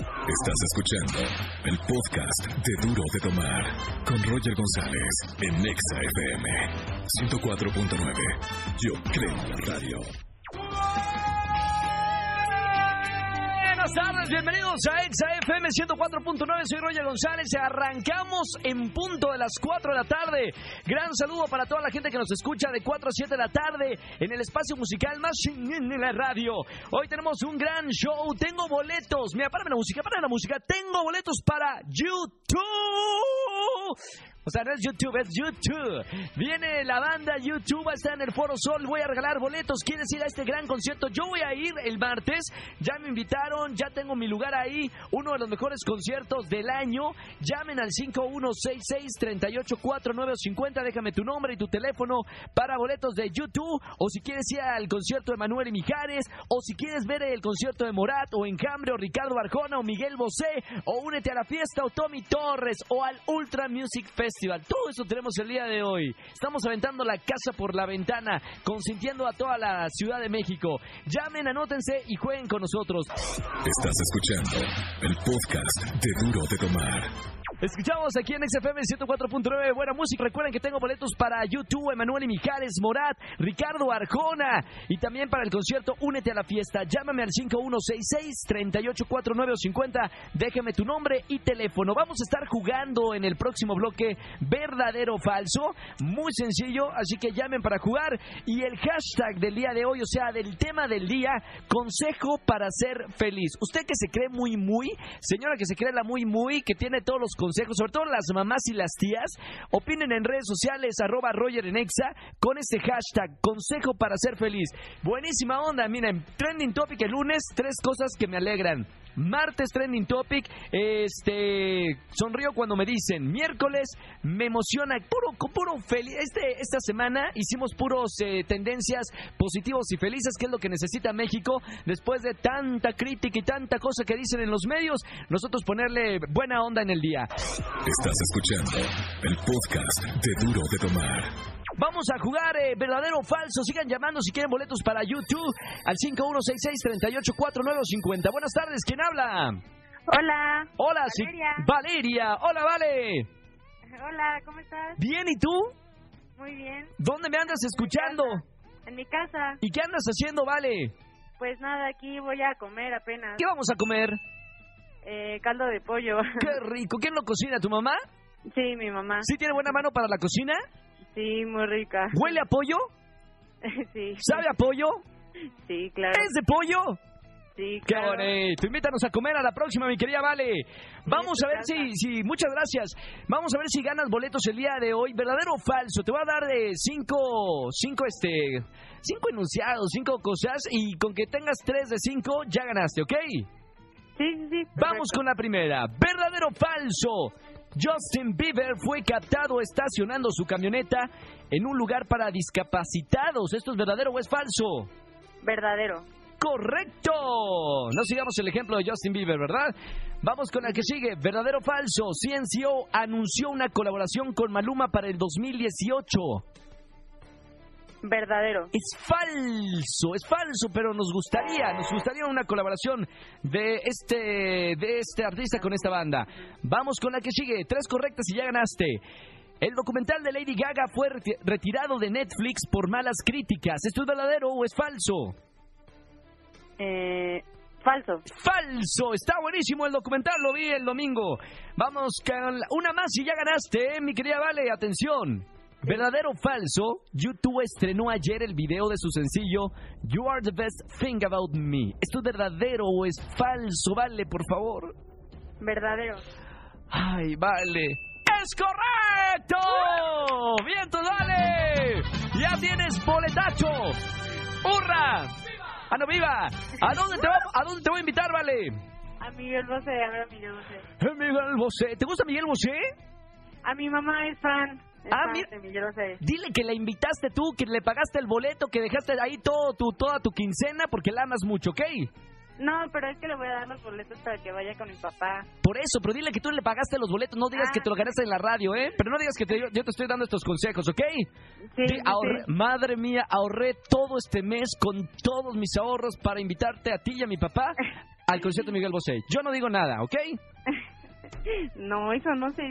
Estás escuchando el podcast de Duro de Tomar con Roger González en Nexa FM 104.9. Yo creo en la radio. Buenas tardes, bienvenidos a Exa FM 104.9, soy Roger González, arrancamos en punto de las 4 de la tarde. Gran saludo para toda la gente que nos escucha de 4 a 7 de la tarde en el espacio musical más en la radio. Hoy tenemos un gran show, tengo boletos, mira, párame la música, párame la música, tengo boletos para YouTube. O sea, no es YouTube, es YouTube. Viene la banda YouTube, va a estar en el Foro Sol. Voy a regalar boletos. ¿Quieres ir a este gran concierto? Yo voy a ir el martes. Ya me invitaron, ya tengo mi lugar ahí. Uno de los mejores conciertos del año. Llamen al 5166-384950. Déjame tu nombre y tu teléfono para boletos de YouTube. O si quieres ir al concierto de Manuel y Mijares. O si quieres ver el concierto de Morat o Enjambre o Ricardo Barjona o Miguel Bosé. O únete a la fiesta o Tommy Torres o al Ultra Music Festival. Todo eso tenemos el día de hoy. Estamos aventando la casa por la ventana, consintiendo a toda la Ciudad de México. Llamen, anótense y jueguen con nosotros. Estás escuchando el podcast de Duro de Tomar. Escuchamos aquí en XFM 104.9 buena música. Recuerden que tengo boletos para YouTube, Emanuel y Mijares, Morat, Ricardo Arjona y también para el concierto Únete a la fiesta. Llámame al 5166-384950. Déjeme tu nombre y teléfono. Vamos a estar jugando en el próximo bloque verdadero o falso. Muy sencillo, así que llamen para jugar. Y el hashtag del día de hoy, o sea, del tema del día, consejo para ser feliz. Usted que se cree muy, muy, señora que se cree la muy, muy, que tiene todos los consejos, sobre todo las mamás y las tías, opinen en redes sociales, arroba Roger en Exa, con este hashtag, consejo para ser feliz. Buenísima onda, miren, trending topic el lunes, tres cosas que me alegran. Martes trending topic, este sonrío cuando me dicen. Miércoles me emociona, puro, puro feliz. Este, esta semana hicimos puros eh, tendencias positivos y felices, que es lo que necesita México después de tanta crítica y tanta cosa que dicen en los medios. Nosotros ponerle buena onda en el día. Estás escuchando el podcast de Duro de Tomar. Vamos a jugar eh, verdadero o falso. Sigan llamando si quieren boletos para YouTube al 5166-384950. Buenas tardes, ¿quién habla? Hola. Hola, sí- Valeria. Valeria. Hola, Vale. Hola, ¿cómo estás? Bien, ¿y tú? Muy bien. ¿Dónde me andas escuchando? En mi casa. ¿Y qué andas haciendo, Vale? Pues nada, aquí voy a comer apenas. ¿Qué vamos a comer? Eh, caldo de pollo. Qué rico. ¿Quién lo cocina? ¿Tu mamá? Sí, mi mamá. ¿Sí tiene buena mano para la cocina? Sí, muy rica. ¿Huele a pollo? Sí. ¿Sabe a pollo? Sí, claro. ¿Es de pollo? Sí, Qué claro. bonito. Invítanos a comer a la próxima, mi querida Vale. Vamos a ver si, si, muchas gracias. Vamos a ver si ganas boletos el día de hoy. ¿Verdadero o falso? Te voy a dar de cinco, cinco, este, cinco enunciados, cinco cosas y con que tengas tres de cinco ya ganaste, ¿ok? Sí, sí, sí. Vamos con la primera. ¿Verdadero o falso? Justin Bieber fue captado estacionando su camioneta en un lugar para discapacitados. ¿Esto es verdadero o es falso? Verdadero. ¡Correcto! No sigamos el ejemplo de Justin Bieber, ¿verdad? Vamos con la que sigue. ¿Verdadero o falso? CNCO anunció una colaboración con Maluma para el 2018. Verdadero. Es falso, es falso, pero nos gustaría, nos gustaría una colaboración de este, de este artista con esta banda. Vamos con la que sigue. Tres correctas y ya ganaste. El documental de Lady Gaga fue reti- retirado de Netflix por malas críticas. ¿Esto es verdadero o es falso? Eh, falso. Falso, está buenísimo el documental, lo vi el domingo. Vamos con una más y ya ganaste, ¿eh? mi querida Vale, atención. ¿Verdadero o falso? YouTube estrenó ayer el video de su sencillo You Are the Best Thing About Me. ¿Esto es verdadero o es falso? Vale, por favor. Verdadero. Ay, vale. ¡Es correcto! ¡Vientos, vale! ¡Ya tienes boletacho! ¡Hurra! ¡Ah, no, viva! ¿A dónde te, va- a dónde te voy a invitar, vale? A Miguel Bosé, a ver a Miguel Bosé. Eh, Miguel Bosé. ¿Te gusta Miguel Bosé? A mi mamá es fan. Ah, mira. Bosé. Dile que la invitaste tú, que le pagaste el boleto, que dejaste ahí todo tu, toda tu quincena porque la amas mucho, ¿ok? No, pero es que le voy a dar los boletos para que vaya con mi papá. Por eso, pero dile que tú le pagaste los boletos, no digas Ah. que te lo ganaste en la radio, ¿eh? Pero no digas que te- yo, yo te estoy dando estos consejos, ¿ok? Sí, Di, sí, ahorré- sí. Madre mía, ahorré todo este mes con todos mis ahorros para invitarte a ti y a mi papá al concierto de Miguel Bosé. Yo no digo nada, ¿ok? No, eso no se...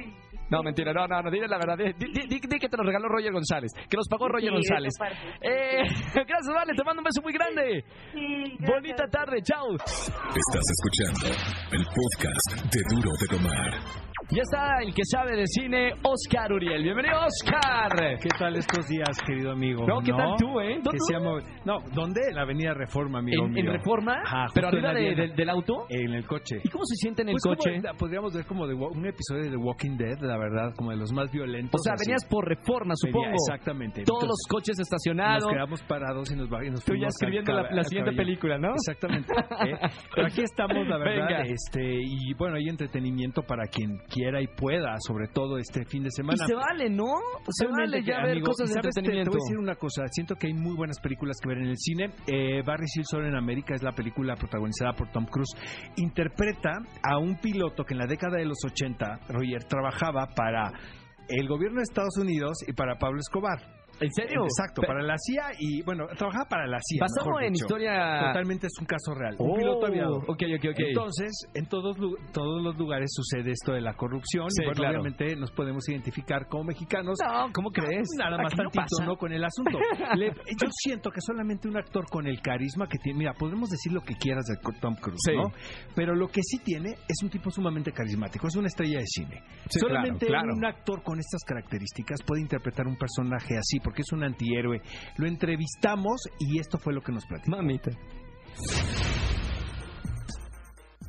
No, mentira, no, no, no, dile la verdad. Di, di- di- di que te lo regaló Roger González, que los pagó Roger Sí, González. Eh, gracias, Vale, te mando un beso muy grande. Sí. Bonita tarde, chao. Estás escuchando el podcast de Duro de Tomar. Ya está el que sabe de cine, Oscar Uriel. Bienvenido, Oscar. ¿Qué tal estos días, querido amigo? No, ¿qué tal tú, eh? ¿Dónde- se llama- No, ¿dónde? La avenida Reforma, amigo ¿En, en mío. Reforma? Ajá, ¿Pero en arriba de- del- auto? En el coche. ¿Y cómo se siente en el Pues como- coche? podríamos ver como de, un episodio de The Walking Dead, la verdad, como de los más violentos. O sea, así. venías por Reforma, Venía- supongo. Exactamente. Todos Entonces, los coches Nos estacionados. quedamos parados y nos, y nos Tú ya escribiendo la, siguiente película, ¿no? Exactamente. ¿eh? Pero aquí estamos, la verdad, Venga. este y bueno, hay entretenimiento para quien quiera y pueda, sobre todo este fin de Y semana. se vale, ¿no? Se vale ya ver cosas y de sabes, te- entretenimiento. Te, voy a decir una cosa, siento que hay muy buenas películas que ver en el cine. Eh, Barry Seal Solo en América es la película protagonizada por Tom Cruise. Interpreta a un piloto que en la década de los 80, Roger, trabajaba para el gobierno de Estados Unidos y para Pablo Escobar. ¿En serio? Exacto, Pe- para la CIA y, bueno, trabajaba para la CIA. Basado mejor en dicho. historia... Totalmente es un caso real. Oh, un piloto aviador. Ok, ok, ok. Entonces, en todos, lu- todos los lugares sucede esto de la corrupción. Sí, y bueno, claro. obviamente nos podemos identificar como mexicanos. No, ¿cómo crees? Nada más Aquí no tantito, pasa. ¿no? Con el asunto. Le- yo siento que solamente un actor con el carisma que tiene. Mira, podemos decir lo que quieras de Tom Cruise, Sí. ¿no? Pero lo que sí tiene es un tipo sumamente carismático. Es una estrella de cine. Sí, solamente claro, claro. un actor con estas características puede interpretar un personaje así, porque es un antihéroe. Lo entrevistamos y esto fue lo que nos platicó. Mamita.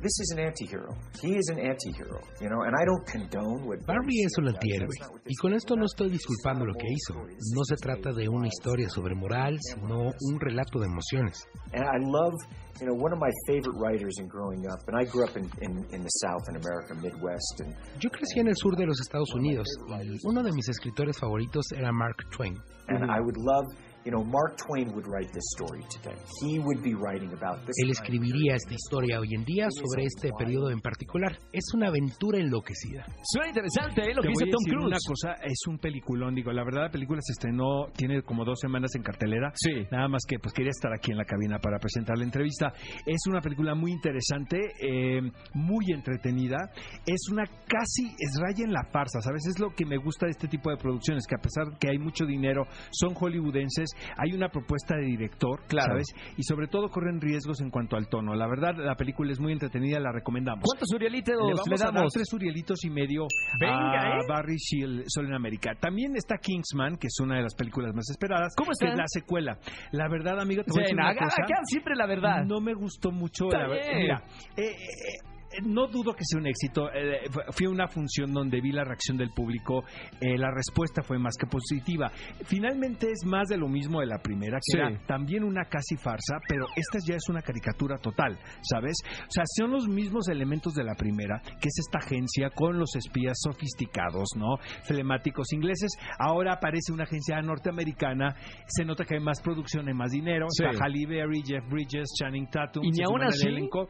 This is an anti-hero. He is an anti-hero, you know, and I don't condone what Barry es un antihéroe, y con esto no estoy disculpando lo que hizo. No se trata de una historia sobre moral, sino un relato de emociones. And I love, you know, one of my favorite writers in growing up, and I grew up in, in, in the South in America, Midwest, and, Yo crecí en el sur de los Estados Unidos y uno de mis escritores favoritos era Mark Twain. and I would love, you know, Mark Twain would write this story today. He would be writing about this. Él escribiría esta historia hoy en día sobre este periodo en particular. Es una aventura enloquecida. Suena interesante, ¿eh? Lo Te que dice Tom Cruise. una cosa, es un peliculón, digo, la verdad la película se estrenó, tiene como dos semanas en cartelera, Sí. nada más que pues quería estar aquí en la cabina para presentar la entrevista. Es una película muy interesante, eh, muy entretenida, es una casi, es raya en la farsa, ¿sabes? Es lo que me gusta de este tipo de producciones, que a pesar que hay mucho dinero, son hollywoodenses, hay una propuesta de director, Claro. ¿sabes? Y sobre todo corren riesgos en cuanto al tono. La verdad, la película es muy entretenida, la recomendamos. ¿Cuántos Urielitos Le le, vamos a dar damos? tres Urielitos y medio Venga, a ¿eh? Barry Shield, Sol en América. También está Kingsman, que es una de las películas más esperadas. ¿Cómo Que está? es la secuela. La verdad, amigo, te voy a decir una cosa. siempre la verdad. No me gustó mucho. Está la ver- bien. Mira, eh, eh, no dudo que sea un éxito. Eh, fui a una función donde vi la reacción del público. eh, la respuesta fue más que positiva. Finalmente es más de lo mismo de la primera, que Sí. era también una casi farsa, pero esta ya es una caricatura total, ¿sabes? O sea, son los mismos elementos de la primera, que es esta agencia con los espías sofisticados, ¿no? Telemáticos ingleses. Ahora aparece una agencia norteamericana. Se nota que hay más producción, hay más dinero. Sí. Está Halle Berry, Jeff Bridges, Channing Tatum. Y ni aún así. elenco.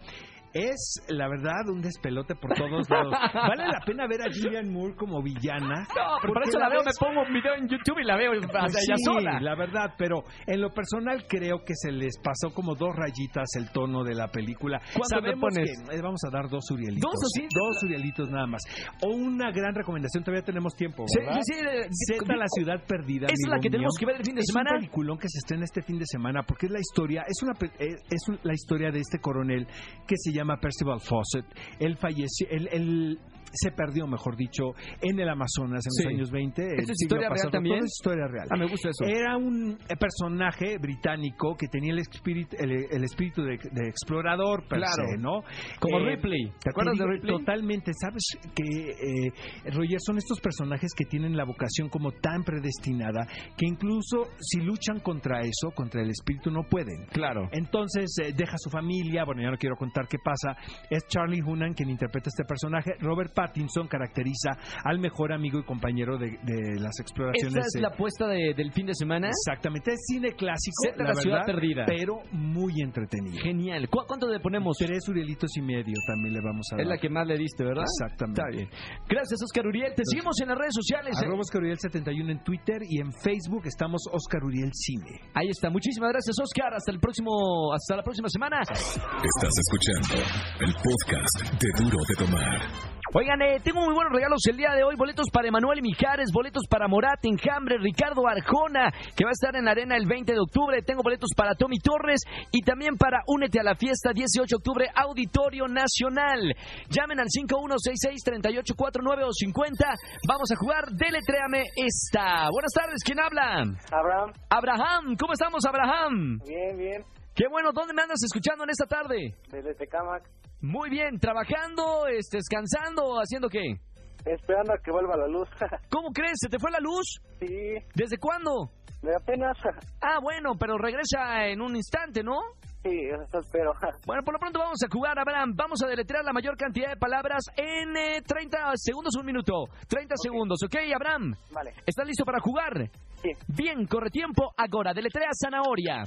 Es, la verdad, un despelote por todos lados. Vale la pena ver a Julian Moore como villana. No, pero por porque eso la veo, me pongo un video en YouTube y la veo pues ella sí, sola. la verdad, pero en lo personal creo que se les pasó como dos rayitas el tono de la película. ¿Cuánto pones? que eh, vamos a dar dos urielitos. ¿Dos o sí? Dos urielitos nada más. O una gran recomendación, todavía tenemos tiempo, Sí, ¿verdad? sí, sí, eh, Z, la ciudad perdida. Esa es la que tenemos que ver el fin de es semana. un peliculón que se estrena este fin de semana porque es la historia, es una eh, es la historia de este coronel que se llama Percival Fawcett. Él falleció, él, él se perdió, mejor dicho, en el Amazonas en Sí. los años 20. el ¿Esto es historia real pasado. también? Todo es historia real. Ah, me gusta eso. Era un eh, personaje británico que tenía el espíritu, el, el espíritu de, de explorador, per Claro. se, ¿no? Como Eh, Ripley. ¿Te acuerdas de Ripley? Totalmente. Sabes que, eh, Roger, son estos personajes que tienen la vocación como tan predestinada que incluso si luchan contra eso, contra el espíritu, no pueden. Claro. Entonces eh, deja su familia, bueno, ya no quiero contar qué pasa. Es Charlie Hunnam quien interpreta este personaje. Robert Pattinson caracteriza al mejor amigo y compañero de, de las exploraciones. Esta es eh, la apuesta de- del fin de semana. Exactamente, es cine clásico, la la ciudad verdad, perdida. pero muy entretenido. Genial. ¿Cu- ¿Cuánto le ponemos? Tres Urielitos y medio también le vamos a dar. Es la que más le diste, ¿verdad? Exactamente. Está bien. Gracias, Oscar Uriel. Te seguimos en las redes sociales. ¿eh? Arroba Oscar Uriel 71 en Twitter y en Facebook estamos Oscar Uriel Cine. Ahí está. Muchísimas gracias, Oscar. Hasta el próximo, hasta la próxima semana. Estás escuchando el podcast de Duro de Tomar. Oigan, eh, tengo muy buenos regalos el día de hoy. Boletos para Emanuel Mijares, boletos para Morat, Enjambre, Ricardo Arjona, que va a estar en la arena el 20 de octubre. Tengo boletos para Tommy Torres y también para Únete a la fiesta 18 de octubre, Auditorio Nacional. Llamen al 5166-3849 o 50. Vamos a jugar. Deletréame esta. Buenas tardes, ¿quién habla? Abraham, Abraham, ¿cómo estamos, Abraham? bien, bien, Qué bueno, ¿dónde me andas escuchando en esta tarde? desde Tecamac, Muy bien, trabajando, este, descansando, haciendo qué? esperando a que vuelva la luz. ¿Cómo crees? ¿Se te fue la luz? sí, ¿Desde cuándo? de apenas. Ah, bueno, pero regresa en un instante, ¿no? sí, eso espero. Bueno, por lo pronto vamos a jugar, Abraham. Vamos a deletrear la mayor cantidad de palabras en eh, 30 segundos, un minuto. 30 segundos, ¿ok, Abraham? Vale, ¿Estás listo para jugar? sí, Bien, corre tiempo. Ahora, deletrea zanahoria.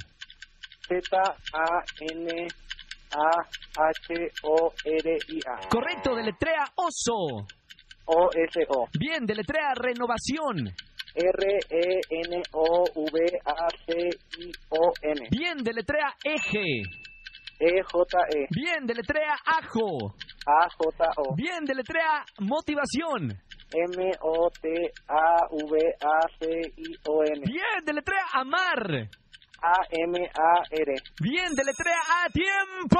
Z-A-N-A-H-O-R-I-A. Correcto, deletrea oso. O-S-O. Bien, deletrea renovación. R-E-N-O-V-A-C-I-O-N. Bien, deletrea eje. E-J-E. Bien, deletrea ajo. A-J-O. Bien, deletrea motivación. M-O-T-A-V-A-C-I-O-N. Bien, deletrea amar. A-M-A-R. Bien, deletrea a tiempo.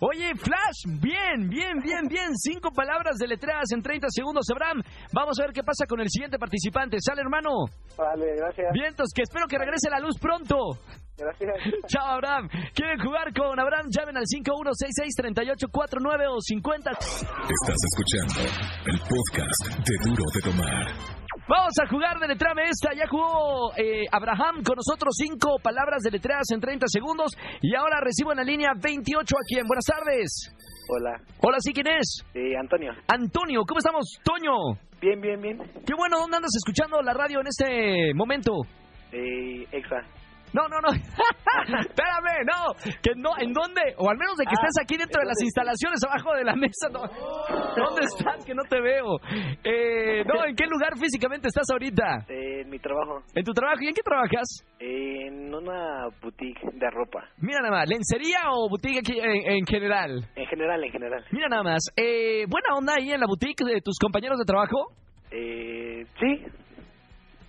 Oye, Flash, bien, bien, bien, bien. Cinco palabras deletreadas en 30 segundos, Abraham. Vamos a ver qué pasa con el siguiente participante. ¿Sale, hermano? Vale, gracias. Vientos, que espero que regrese la luz pronto. Gracias. Chao, Abraham. ¿Quieren jugar con Abraham? Llamen al 5166-3849 o 50. Estás escuchando el podcast de Duro de Tomar. Vamos a jugar de letrame esta. Ya jugó eh, Abraham con nosotros cinco palabras de letreadas en 30 segundos. Y ahora recibo en la línea 28 a quien. Buenas tardes. Hola, Hola, ¿sí quién es? sí, Antonio. Antonio, ¿cómo estamos? Toño. Bien, bien, bien. Qué bueno, ¿dónde andas escuchando la radio en este momento? Eh, Exa. No, no, no. Espérame, no. Que no, ¿en dónde? O al menos de que Ah, estés aquí dentro de las instalaciones abajo de la mesa. No. ¿Dónde estás? Que no te veo. Eh, no, ¿en qué lugar físicamente estás ahorita? Eh, en mi trabajo. ¿En tu trabajo? ¿Y en qué trabajas? En una boutique de ropa. Mira nada más, ¿lencería o boutique aquí en, en general? En general, en general. Mira nada más, eh, ¿buena onda ahí en la boutique de tus compañeros de trabajo? Eh, sí.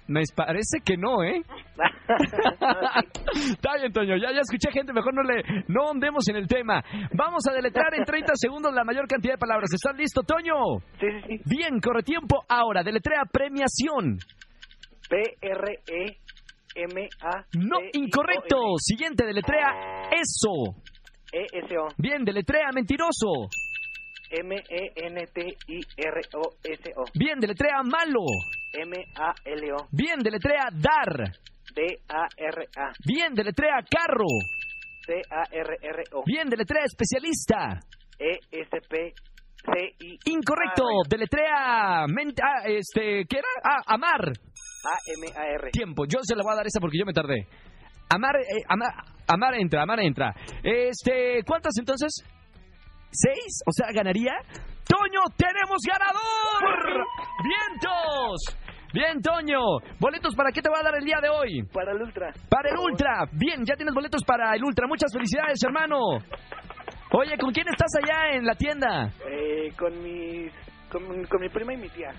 Me parece que no, ¿eh? Está bien, Toño, ya, ya escuché gente, mejor no le no ondemos en el tema. Vamos a deletrear en 30 segundos la mayor cantidad de palabras. ¿Estás listo, Toño? sí, sí, sí. Bien, corre tiempo. Ahora, deletrea premiación. P-R-E-M-A. No, incorrecto. Siguiente, deletrea eso. E-S-O. Bien, deletrea mentiroso. E M-E-N-T-I-R-O-S-O. Bien, deletrea malo. M-A-L-O. Bien, deletrea dar. D-A-R-A. Bien, deletrea carro. C-A-R-R-O. Bien, deletrea especialista. E-S-P-C-I. Incorrecto, deletrea ment- ah, este, ¿qué era? Ah, amar. A-M-A-R. Tiempo, yo se la voy a dar esa porque yo me tardé. Amar, eh, amar, amar entra, amar entra. Este, ¿cuántas entonces? ¿Seis? O sea, ¿ganaría? ¡Toño, tenemos ganador! ¡Vientos! Bien, Toño. ¿Boletos para qué te va a dar el día de hoy? Para el Ultra. Para el Ultra. Bien, ya tienes boletos para el Ultra. Muchas felicidades, hermano. Oye, ¿con quién estás allá en la tienda? Eh, con mis... Con, con mi prima y mi tía.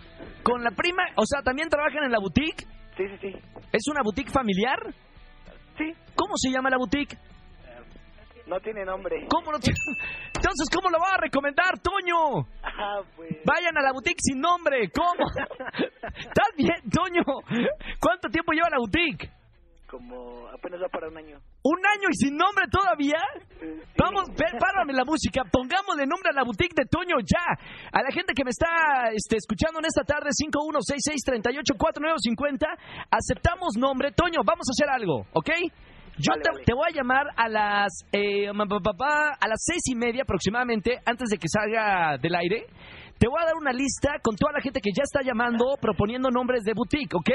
¿Con la prima? O sea, ¿también trabajan en la boutique? Sí, sí, sí. ¿Es una boutique familiar? Sí. ¿Cómo se llama la boutique? No tiene nombre. ¿Cómo no tiene- Entonces, ¿cómo lo va a recomendar, Toño? Ah, pues... Vayan a la boutique sin nombre. ¿Cómo? ¿Estás bien, Toño? ¿Cuánto tiempo lleva la boutique? Como apenas va para un año. ¿Un año y sin nombre todavía? Sí. Vamos, párame la música, pongámosle nombre a la boutique de Toño ya. A la gente que me está este, escuchando en esta tarde, 5166-384950, aceptamos nombre. Toño, vamos a hacer algo, ¿ok? Yo Vale, te, vale. te voy a llamar a las eh, a las seis y media aproximadamente, antes de que salga del aire. Te voy a dar una lista con toda la gente que ya está llamando, proponiendo nombres de boutique, ¿ok?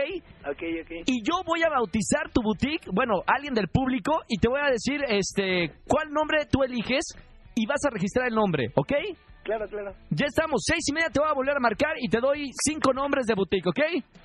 Ok, ok. Y yo voy a bautizar tu boutique, bueno, alguien del público, y te voy a decir este cuál nombre tú eliges y vas a registrar el nombre, ¿ok? Claro, claro. Ya estamos, seis y media te voy a volver a marcar y te doy cinco nombres de boutique, ¿ok?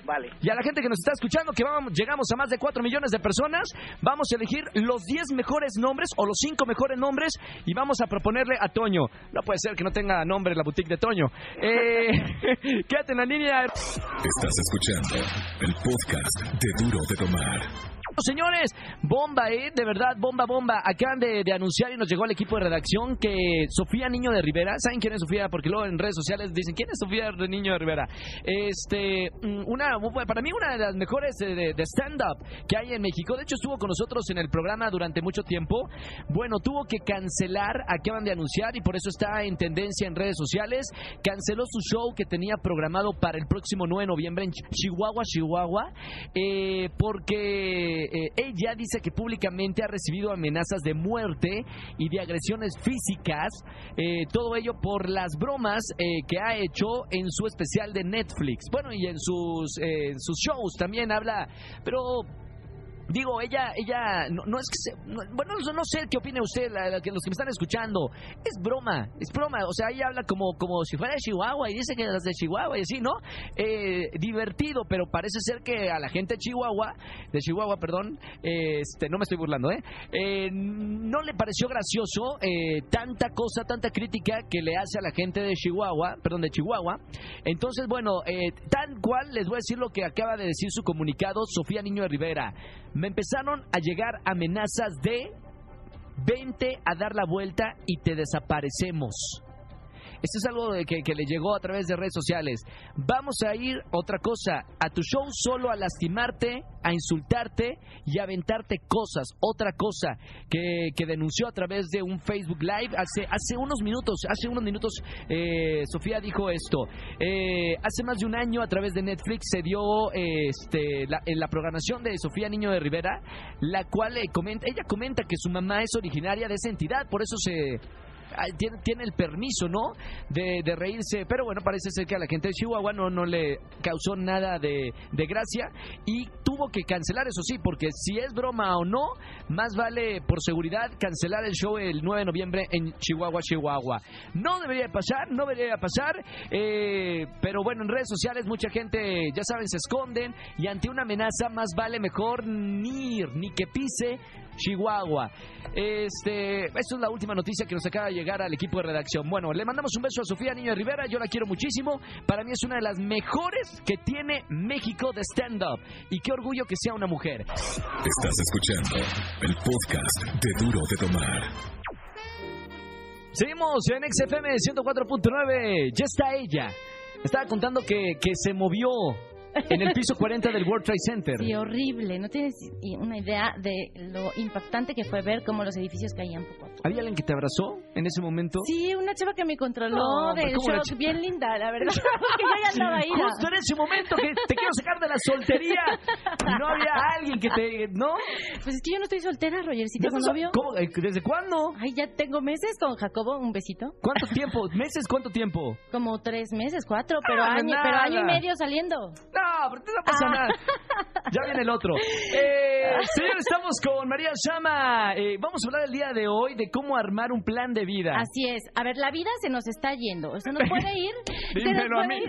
Vale. Y a la gente que nos está escuchando, que vamos, llegamos a más de 4 millones de personas, vamos a elegir los 10 mejores nombres o los 5 mejores nombres y vamos a proponerle a Toño. No puede ser que no tenga nombre la boutique de Toño. Eh, quédate en la línea. Estás escuchando el podcast de Duro de Tomar. Señores, bomba, ¿eh? De verdad, bomba, bomba. Acaban de, anunciar y nos llegó al equipo de redacción que Sofía Niño de Rivera, ¿saben quién es Sofía? Porque luego en redes sociales dicen, ¿quién es Sofía de Niño de Rivera? Este, mm, una, para mí una de las mejores eh, de, stand-up que hay en México. De hecho, estuvo con nosotros en el programa durante mucho tiempo. Bueno, tuvo que cancelar, acaban de anunciar y por eso está en tendencia en redes sociales. Canceló su show que tenía programado para el próximo 9 de noviembre en Ch- Chihuahua, Chihuahua, eh, porque eh, ella dice que públicamente ha recibido amenazas de muerte y de agresiones físicas, eh, todo ello por las bromas eh, que ha hecho en su especial de Netflix. Bueno, y en sus, en sus shows también habla, pero Digo, ella, ella, no, no es que se, no- bueno, no, sé qué opine usted, la- la que- los que me están escuchando. Es broma, es broma. O sea, ella habla como, como si fuera de Chihuahua y dice que las de Chihuahua y así, ¿no? Eh, divertido, pero parece ser que a la gente de Chihuahua, de Chihuahua, perdón, este, no me estoy burlando, ¿eh? Eh, no le pareció gracioso eh, tanta cosa, tanta crítica que le hace a la gente de Chihuahua, perdón, de Chihuahua. Entonces, bueno, eh, tal cual les voy a decir lo que acaba de decir su comunicado Sofía Niño de Rivera. Me empezaron a llegar amenazas de vente a dar la vuelta y te desaparecemos. Esto es algo de que, que le llegó a través de redes sociales. Vamos a ir, otra cosa, a tu show solo a lastimarte, a insultarte y a aventarte cosas. Otra cosa que, que denunció a través de un Facebook Live hace, hace unos minutos. Hace unos minutos eh, Sofía dijo esto. Eh, hace más de un año a través de Netflix se dio este, la, en la programación de Sofía Niño de Rivera, la cual eh, comenta, ella comenta que su mamá es originaria de esa entidad, por eso se tiene, el permiso, ¿no? De, reírse, pero bueno, parece ser que a la gente de Chihuahua no, no le causó nada de, de gracia y tuvo que cancelar, eso sí, porque si es broma o no, más vale por seguridad cancelar el show el 9 de noviembre en Chihuahua, Chihuahua. No debería pasar, no debería pasar, eh, pero bueno, en redes sociales mucha gente, ya saben, se esconden y ante una amenaza más vale mejor ni ir, ni que pise Chihuahua. Este, esto es la última noticia que nos acaba de llegar al equipo de redacción. Bueno, le mandamos un beso a Sofía Niño de Rivera, yo la quiero muchísimo. Para mí es una de las mejores que tiene México de stand-up. Y qué orgullo que sea una mujer. Estás escuchando el podcast de Duro de Tomar. Seguimos en XFM 104.9. Ya está ella. Estaba contando que, que se movió en el piso 40 del World Trade Center. Sí, horrible. No tienes una idea de lo impactante que fue ver cómo los edificios caían poco a poco. ¿Había alguien que te abrazó en ese momento? Sí, una chava que me controló No, del ¿cómo una shock, bien linda, la verdad. Porque yo ya andaba ahí. Justo en ese momento que te quiero sacar de la soltería. No había alguien que te. ¿No? Pues es que yo no estoy soltera, Roger. ¿Sí ¿Ya tengo novio? ¿Cómo? Eh, ¿Desde cuándo? Ay, ya tengo meses con Jacobo. Un besito. ¿Cuánto tiempo? ¿Meses? ¿Cuánto tiempo? Como tres meses, cuatro, pero, Ah, año, pero año y medio saliendo. No, pero no pasa Ah. nada. Ya viene el otro. Eh, señor, estamos con María Shama. Eh, vamos a hablar el día de hoy de cómo armar un plan de vida. Así es. A ver, la vida se nos está yendo. Eso no puede ir. se nos Dímelo a puede mí.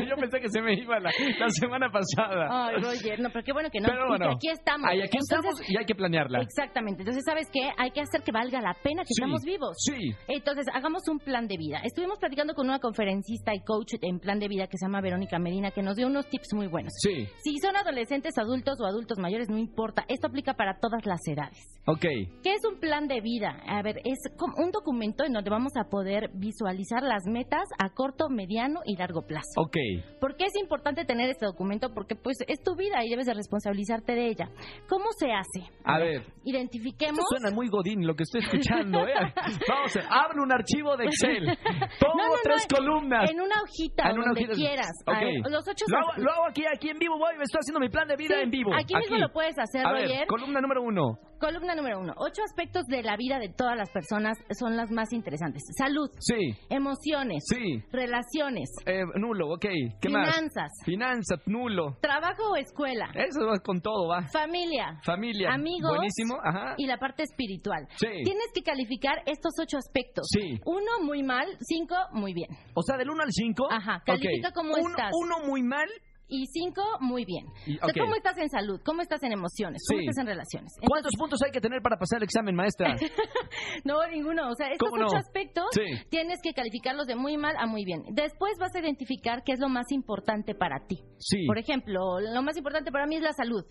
ir. Yo pensé que se me iba la, la semana pasada. Ay, Roger, no, pero qué bueno que no. Pero bueno, aquí estamos. Ahí, aquí Entonces, estamos y hay que planearla. Exactamente. Entonces, ¿sabes qué? Hay que hacer que valga la pena que Sí, estamos vivos. Sí. Entonces, hagamos un plan de vida. Estuvimos platicando con una conferencista y coach en plan de vida que se llama Verónica Medina, que nos dio unos tips muy buenos. Sí. Si son adolescentes, adultos o adultos mayores, no importa. Esto aplica para todas las edades. Ok. ¿Qué es un plan de vida? A ver, es como un documento en donde vamos a poder visualizar las metas a corto, mediano y largo plazo. Ok. ¿Por qué es importante tener este documento? Porque pues es tu vida y debes de responsabilizarte de ella. ¿Cómo se hace? A ver. Identifiquemos... Esto suena muy godín lo que estoy escuchando, ¿eh? Vamos a abro un archivo de Excel. Pongo No, no, no, tres columnas. En una hojita, en una donde hojita. quieras. Ok. A ver, los ocho Lo hago, lo hago aquí, aquí en vivo voy, me estoy haciendo mi plan de vida Sí, en vivo. Aquí mismo lo puedes hacer, A Roger. ver, columna número uno. Columna número uno. Ocho aspectos de la vida de todas las personas son las más interesantes. Salud, Sí, emociones, sí. relaciones, Eh, nulo, ok. ¿Qué más? finanzas, Finanzas, nulo. trabajo o escuela, Eso va con todo, va. familia, Familia. amigos Buenísimo, ajá. y la parte espiritual. Sí. Tienes que calificar estos ocho aspectos. Sí. Uno muy mal, cinco muy bien. O sea, del 1 al 5. Ajá, califica cómo estás. Uno muy mal. Y cinco muy bien. Y- O sea, ok. ¿Cómo estás en salud? ¿Cómo estás en emociones? ¿Cómo Sí. estás en relaciones? ¿Cuántos puntos hay que tener para pasar el examen, maestra? No, ninguno. O sea, estos ocho aspectos Sí. tienes que calificarlos de muy mal a muy bien. Después vas a identificar qué es lo más importante para ti. Sí. Por ejemplo, lo más importante para mí es la salud.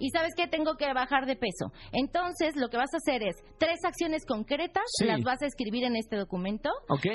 Y sabes que tengo que bajar de peso. Entonces, lo que vas a hacer es tres acciones concretas, Sí. las vas a escribir en este documento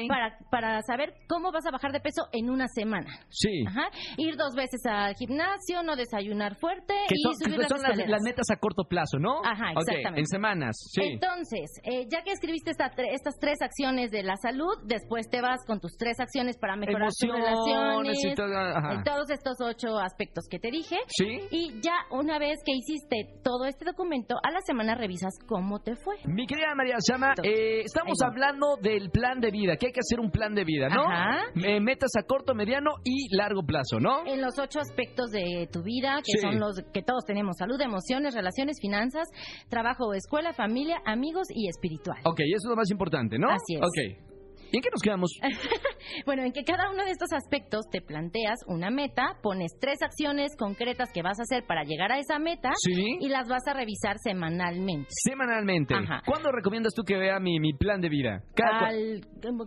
para, para saber cómo vas a bajar de peso en una semana. Sí. Ajá. Ir dos veces al gimnasio, no desayunar fuerte Que y son, subir que las son las, escaleras. las metas a corto plazo, ¿no? Ajá, exactamente. en semanas, sí. Entonces, eh, ya que escribiste esta estas tres acciones de la salud, después te vas con tus tres acciones para mejorar tus relaciones, y todo, ajá. todos estos ocho aspectos que te dije. Sí. Y ya una vez que hiciste todo este documento, a la semana revisas cómo te fue. Mi querida María Sama, eh, estamos hablando del plan de vida, que hay que hacer un plan de vida, ¿no? Ajá. Eh, metas a corto, mediano y largo plazo, ¿no? En los ocho aspectos de tu vida, que Sí. son los que todos tenemos, salud, emociones, relaciones, finanzas, trabajo escuela, familia, amigos y espiritual. Ok, eso es lo más importante, ¿no? Así es. Ok. ¿Y en qué nos quedamos? Bueno, en que cada uno de estos aspectos te planteas una meta, pones tres acciones concretas que vas a hacer para llegar a esa meta Sí. y las vas a revisar semanalmente. Semanalmente. Ajá. ¿Cuándo recomiendas tú que vea mi, mi plan de vida? Cada- Al-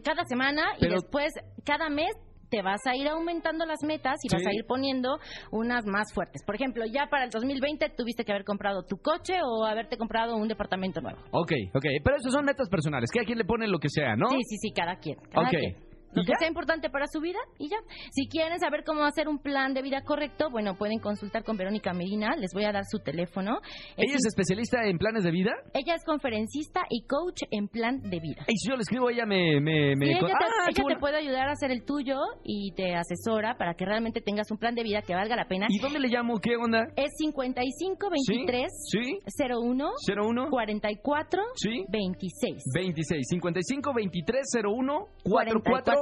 cada semana Pero- y después cada mes te vas a ir aumentando las metas y Sí. vas a ir poniendo unas más fuertes. Por ejemplo, ya para el 2020 tuviste que haber comprado tu coche o haberte comprado un departamento nuevo. Ok, ok. Pero eso son metas personales. Cada quien le pone lo que sea, ¿no? Sí, sí, sí, cada quien. Cada Ok. quien. Lo ¿Y que ya? sea importante para su vida y ya. Si quieren saber cómo hacer un plan de vida correcto, bueno, pueden consultar con Verónica Medina. Les voy a dar su teléfono. Es ¿Ella es especialista en planes de vida? ella es conferencista y coach en plan de vida. Y si yo le escribo, ella me... me, me Sí, ella te, ah, ella te bueno. puede ayudar a hacer el tuyo y te asesora para que realmente tengas un plan de vida que valga la pena. ¿Y dónde le llamo? ¿Qué onda? Es 55 23 ¿Sí? 01 ¿01? 44 ¿Sí? 26. 26, 55, 23, 01, 44,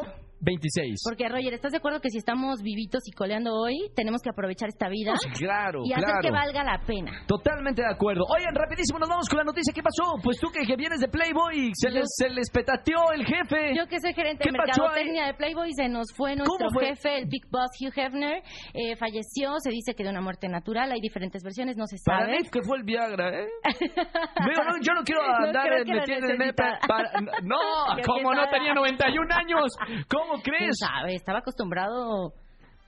26. Porque, Roger, ¿estás de acuerdo que si estamos vivitos y coleando hoy, tenemos que aprovechar esta vida Pues, claro, y hacer claro. que valga la pena? Totalmente de acuerdo. Oigan, rapidísimo, nos vamos con la noticia. ¿Qué pasó? Pues tú que, que vienes de Playboy, se Yo- les, se les petateó el jefe. Yo que soy gerente ¿Qué de pasó mercadotecnia de Playboy, se nos fue nuestro ¿Cómo fue? jefe, el Big Boss Hugh Hefner, eh, falleció, se dice que de una muerte natural, hay diferentes versiones, no se Para sabe. mí que fue el Viagra, ¿eh? Digo, no, yo no quiero No andar creo en- que lo metiendo en- necesita. para- No, como no tenía 91 años. ¿Cómo ¿Quién crees? sabe? Estaba acostumbrado...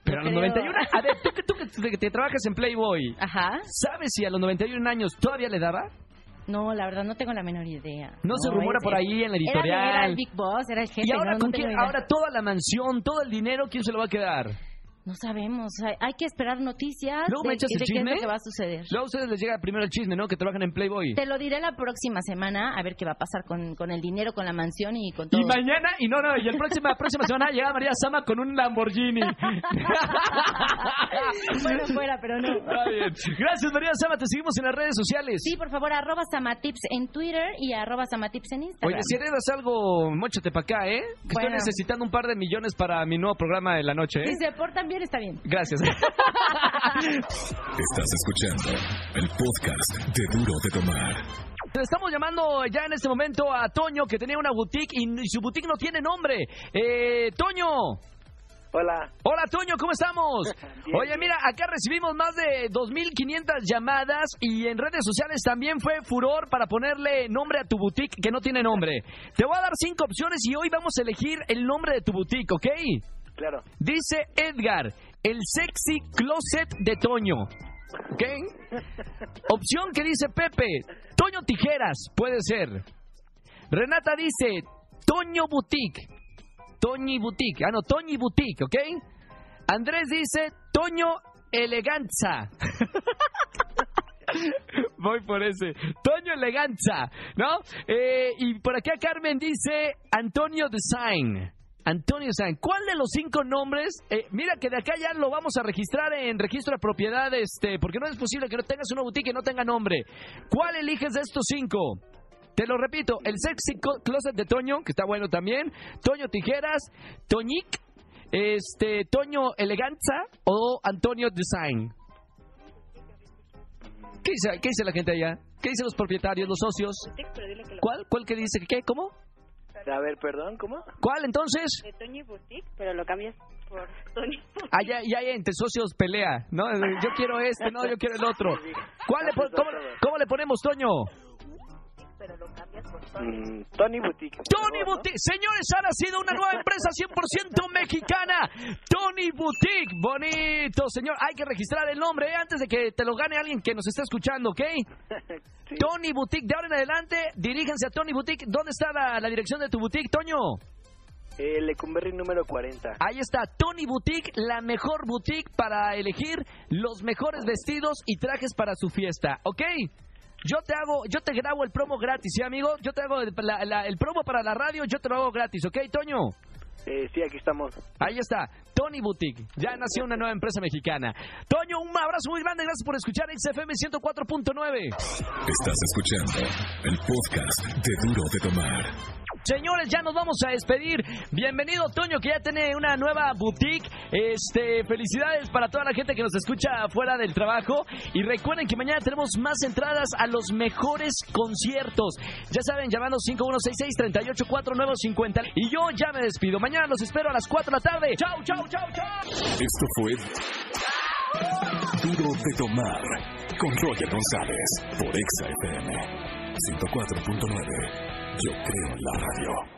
Pero a los creo. 91. A ver, tú que, tú que te, te trabajas en Playboy, Ajá. ¿sabes si a los 91 años todavía le daba? No, la verdad no tengo la menor idea. No se rumora por ahí en la era- editorial. Era, el Big Boss, era el jefe. ¿Y ahora no, con tengo quién? idea. Ahora toda la mansión, todo el dinero, ¿quién se lo va a quedar? No sabemos, hay, hay que esperar noticias Luego de, me echas de el qué es chisme. lo que va a suceder. Luego a ustedes les llega primero el chisme, ¿no? Que trabajan en Playboy. Te lo diré la próxima semana, a ver qué va a pasar con, con el dinero, con la mansión y con todo. Y mañana, y no, no, y el próxima, próxima semana llega María Sama con un Lamborghini. bueno, fuera, pero no. Está bien. Gracias, María Sama. Te seguimos en las redes sociales. Sí, por favor, arroba Samatips en Twitter y arroba Samatips en Instagram. Oye, si heredas algo, mochate para acá, ¿eh? Que Estoy Bueno. necesitando un par de millones para mi nuevo programa de la noche, ¿eh? Si se portan bien, está bien. Gracias. Estás escuchando el podcast de Duro de Tomar. Estamos llamando ya en este momento a Toño, que tenía una boutique y, y su boutique no tiene nombre. Eh, Toño. Hola. Hola, Toño, ¿cómo estamos? Bien, Oye, bien. mira, acá recibimos más de 2.500 llamadas y en redes sociales también fue furor para ponerle nombre a tu boutique que no tiene nombre. Te voy a dar cinco opciones y hoy vamos a elegir el nombre de tu boutique, ¿ok? Claro. Dice Edgar, el sexy closet de Toño. ¿Ok? Opción que dice Pepe, Toño Tijeras, puede ser. Renata dice, Toño Boutique. Toñi Boutique. Ah, no, Toñi Boutique, ¿ok? Andrés dice, Toño Eleganza. Voy por ese. Toño Eleganza, ¿no? Eh, y por acá Carmen dice, Antonio Design. Antonio San. ¿Cuál de los cinco nombres? eh, mira que de acá ya lo vamos a registrar en registro de propiedad, este, porque no es posible que no tengas una boutique y no tenga nombre. ¿Cuál eliges de estos cinco? Te lo repito, el Sexy Closet de Toño, que está bueno también, Toño Tijeras, Toñic, este, Toño Eleganza o Antonio Design. ¿Qué dice, qué dice la gente allá? ¿Qué dicen los propietarios, los socios? ¿Cuál? ¿Cuál que dice? ¿Qué? ¿Cómo? A ver, perdón, ¿cómo? ¿Cuál entonces? De Tony Boutique, pero lo cambias por Tony Boutique. Ah, ya, ya hay entre socios pelea, ¿no? Yo quiero este, no, yo quiero el otro. ¿Cuál le cómo, cómo le ponemos, Toño? Pero lo cambias. Mm, Tony Boutique. Tony Por favor, ¿no? Boutique. Señores, ha sido una nueva empresa 100% mexicana. Tony Boutique. Bonito, señor. Hay que registrar el nombre eh, antes de que te lo gane alguien que nos esté escuchando, ¿ok? Sí. Tony Boutique. De ahora en adelante, diríjense a Tony Boutique. ¿Dónde está la, la dirección de tu boutique, Toño? Eh, Lecumberri número 40. Ahí está, Tony Boutique, la mejor boutique para elegir los mejores vestidos y trajes para su fiesta, ¿ok? Yo te hago, yo te grabo el promo gratis, ¿sí, amigo? Yo te hago el, la- la- el promo para la radio, yo te lo hago gratis, ¿ok, Toño? Eh, sí, aquí estamos. Ahí está, Tony Boutique. Ya nació una nueva empresa mexicana. Toño, un abrazo muy grande, gracias por escuchar XFM 104.9. Estás escuchando el podcast de Duro de Tomar. Señores, ya nos vamos a despedir. Bienvenido, Toño, que ya tiene una nueva boutique. Este, felicidades para toda la gente que nos escucha fuera del trabajo. Y recuerden que mañana tenemos más entradas a los mejores conciertos. Ya saben, llamando 5166-384950. Y yo ya me despido. Mañana los espero a las 4 de la tarde. Chau, chau, chau, chau. Esto fue Duro de Tomar con Roger González por Exa FM 104.9. Yo creo en la radio.